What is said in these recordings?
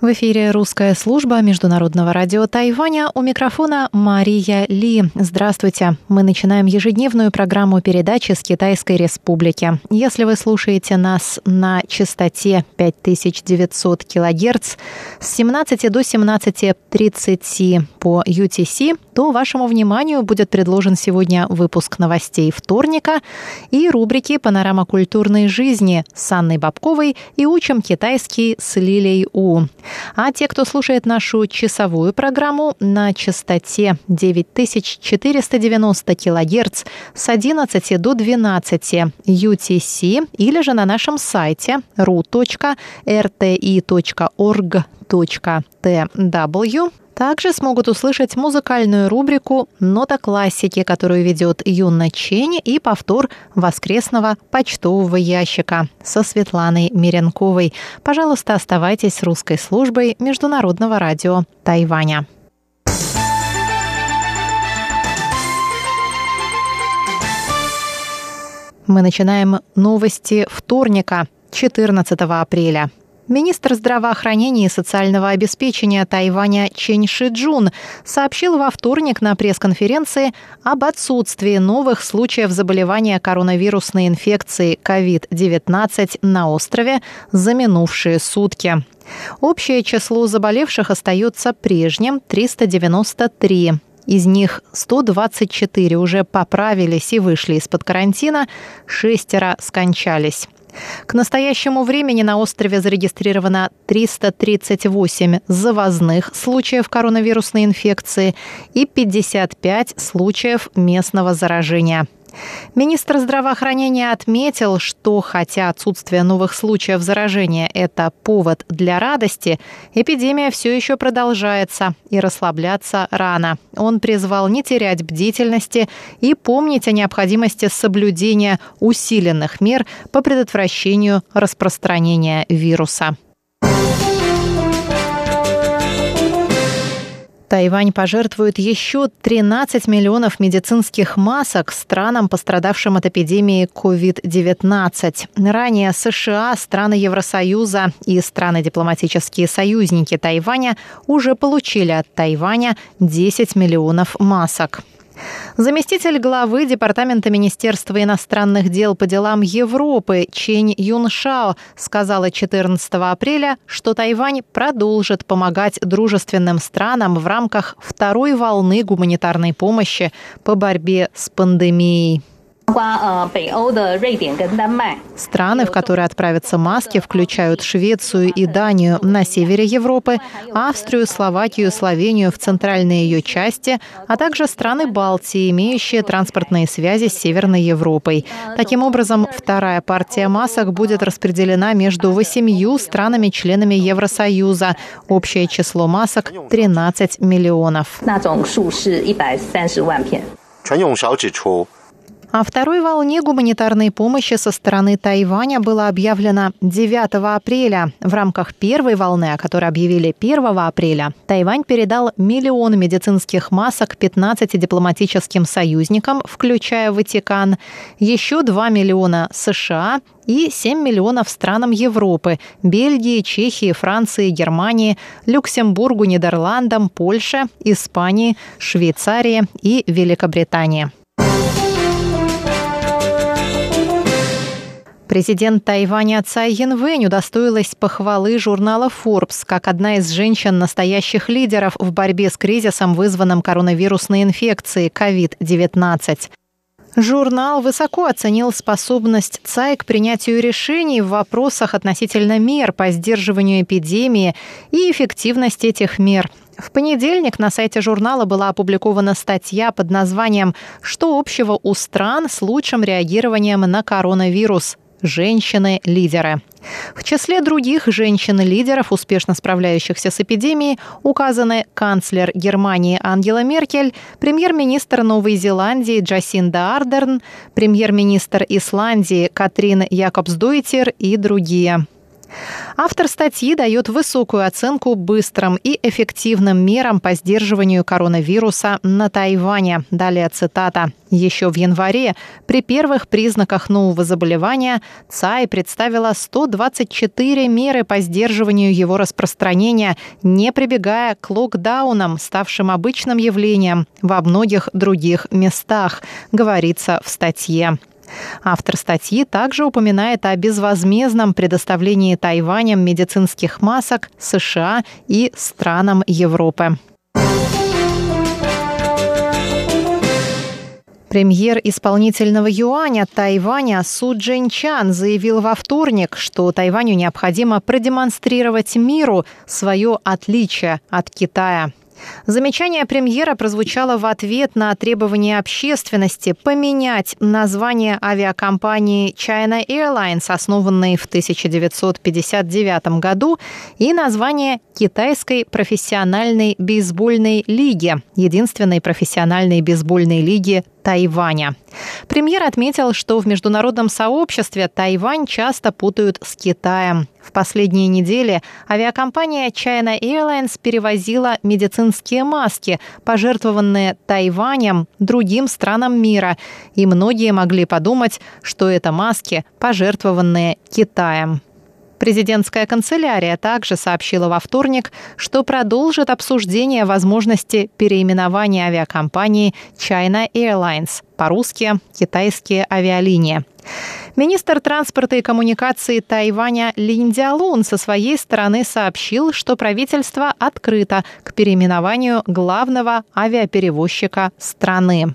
В эфире русская служба Международного радио Тайваня. У микрофона Мария Ли. Здравствуйте. Мы начинаем ежедневную программу передачи с Китайской Республики. Если вы слушаете нас на частоте 5900 кГц с 17 до 17.30 по UTC, то вашему вниманию будет предложен сегодня выпуск новостей вторника и рубрики «Панорама культурной жизни» с Анной Бабковой и «Учим китайский» с Лилей У. А те, кто слушает нашу часовую программу на частоте 9490 кГц с 11 до 12 UTC или же на нашем сайте ru.rti.org.tw также смогут услышать музыкальную рубрику «Нота классики», которую ведет Юна Чень и повтор воскресного почтового ящика со Светланой Миренковой. Пожалуйста, оставайтесь с русской службой Международного радио Тайваня. Мы начинаем новости вторника, 14 апреля. Министр здравоохранения и социального обеспечения Тайваня Чен Шиджун сообщил во вторник на пресс-конференции об отсутствии новых случаев заболевания коронавирусной инфекцией COVID-19 на острове за минувшие сутки. Общее число заболевших остается прежним – 393. Из них 124 уже поправились и вышли из-под карантина, шестеро скончались. К настоящему времени на острове зарегистрировано 338 завозных случаев коронавирусной инфекции и 55 случаев местного заражения. Министр здравоохранения отметил, что хотя отсутствие новых случаев заражения – это повод для радости, эпидемия все еще продолжается и расслабляться рано. Он призвал не терять бдительности и помнить о необходимости соблюдения усиленных мер по предотвращению распространения вируса. Тайвань пожертвует еще 13 миллионов медицинских масок странам, пострадавшим от эпидемии COVID-19. Ранее США, страны Евросоюза и страны-дипломатические союзники Тайваня уже получили от Тайваня 10 миллионов масок. Заместитель главы Департамента Министерства иностранных дел по делам Европы Чень Юншао сказала 14 апреля, что Тайвань продолжит помогать дружественным странам в рамках второй волны гуманитарной помощи по борьбе с пандемией. Страны, в которые отправятся маски, включают Швецию и Данию на севере Европы, Австрию, Словакию, Словению в центральной ее части, а также страны Балтии, имеющие транспортные связи с Северной Европой. Таким образом, вторая партия масок будет распределена между восемью странами-членами Евросоюза. Общее число масок – 13 миллионов. 陈永少指出， О второй волне гуманитарной помощи со стороны Тайваня было объявлено 9 апреля. В рамках первой волны, о которой объявили 1 апреля, Тайвань передал миллион медицинских масок 15 дипломатическим союзникам, включая Ватикан, еще 2 миллиона США и 7 миллионов странам Европы – Бельгии, Чехии, Франции, Германии, Люксембургу, Нидерландам, Польше, Испании, Швейцарии и Великобритании. Президент Тайваня Цай Янвэнь удостоилась похвалы журнала Forbes как одна из женщин-настоящих лидеров в борьбе с кризисом, вызванным коронавирусной инфекцией COVID-19. Журнал высоко оценил способность ЦАИ к принятию решений в вопросах относительно мер по сдерживанию эпидемии и эффективность этих мер. В понедельник на сайте журнала была опубликована статья под названием «Что общего у стран с лучшим реагированием на коронавирус?» Женщины-лидеры. В числе других женщин-лидеров, успешно справляющихся с эпидемией, указаны канцлер Германии Ангела Меркель, премьер-министр Новой Зеландии Джасинда Ардерн, премьер-министр Исландии Катрин Якобсдоуттир и другие. Автор статьи дает высокую оценку быстрым и эффективным мерам по сдерживанию коронавируса на Тайване. Далее цитата. Еще в январе при первых признаках нового заболевания ЦАИ представила 124 меры по сдерживанию его распространения, не прибегая к локдаунам, ставшим обычным явлением во многих других местах, говорится в статье. Автор статьи также упоминает о безвозмездном предоставлении Тайванем медицинских масок США и странам Европы. Премьер исполнительного юаня Тайваня Су Джинчан заявил во вторник, что Тайваню необходимо продемонстрировать миру свое отличие от Китая. Замечание премьера прозвучало в ответ на требование общественности поменять название авиакомпании China Airlines, основанной в 1959 году, и название Китайской профессиональной бейсбольной лиги, единственной профессиональной бейсбольной лиги Тайваня. Премьер отметил, что в международном сообществе Тайвань часто путают с Китаем. В последние недели авиакомпания China Airlines перевозила медицинские маски, пожертвованные Тайванем другим странам мира, и многие могли подумать, что это маски, пожертвованные Китаем. Президентская канцелярия также сообщила во вторник, что продолжит обсуждение возможности переименования авиакомпании China Airlines, по-русски «Китайские авиалинии». Министр транспорта и коммуникации Тайваня Лин Дялун со своей стороны сообщил, что правительство открыто к переименованию главного авиаперевозчика страны.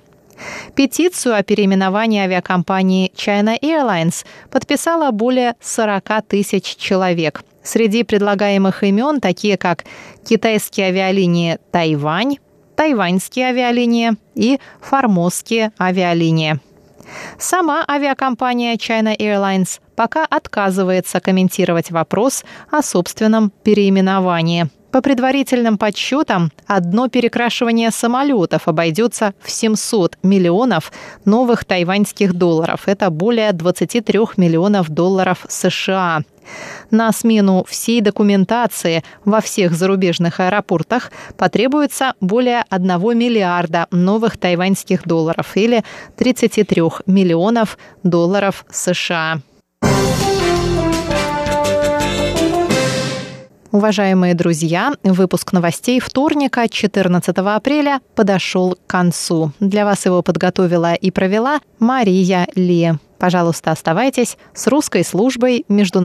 Петицию о переименовании авиакомпании China Airlines подписало более 40 тысяч человек. Среди предлагаемых имен такие как китайские авиалинии «Тайвань», тайваньские авиалинии и формозские авиалинии. Сама авиакомпания China Airlines пока отказывается комментировать вопрос о собственном переименовании. По предварительным подсчетам, одно перекрашивание самолетов обойдется в 700 миллионов новых тайваньских долларов. Это более 23 миллионов долларов США. На смену всей документации во всех зарубежных аэропортах потребуется более 1 миллиарда новых тайваньских долларов или 33 миллионов долларов США. Уважаемые друзья, выпуск новостей вторника, 14 апреля, подошел к концу. Для вас его подготовила и провела Мария Ли. Пожалуйста, оставайтесь с русской службой международной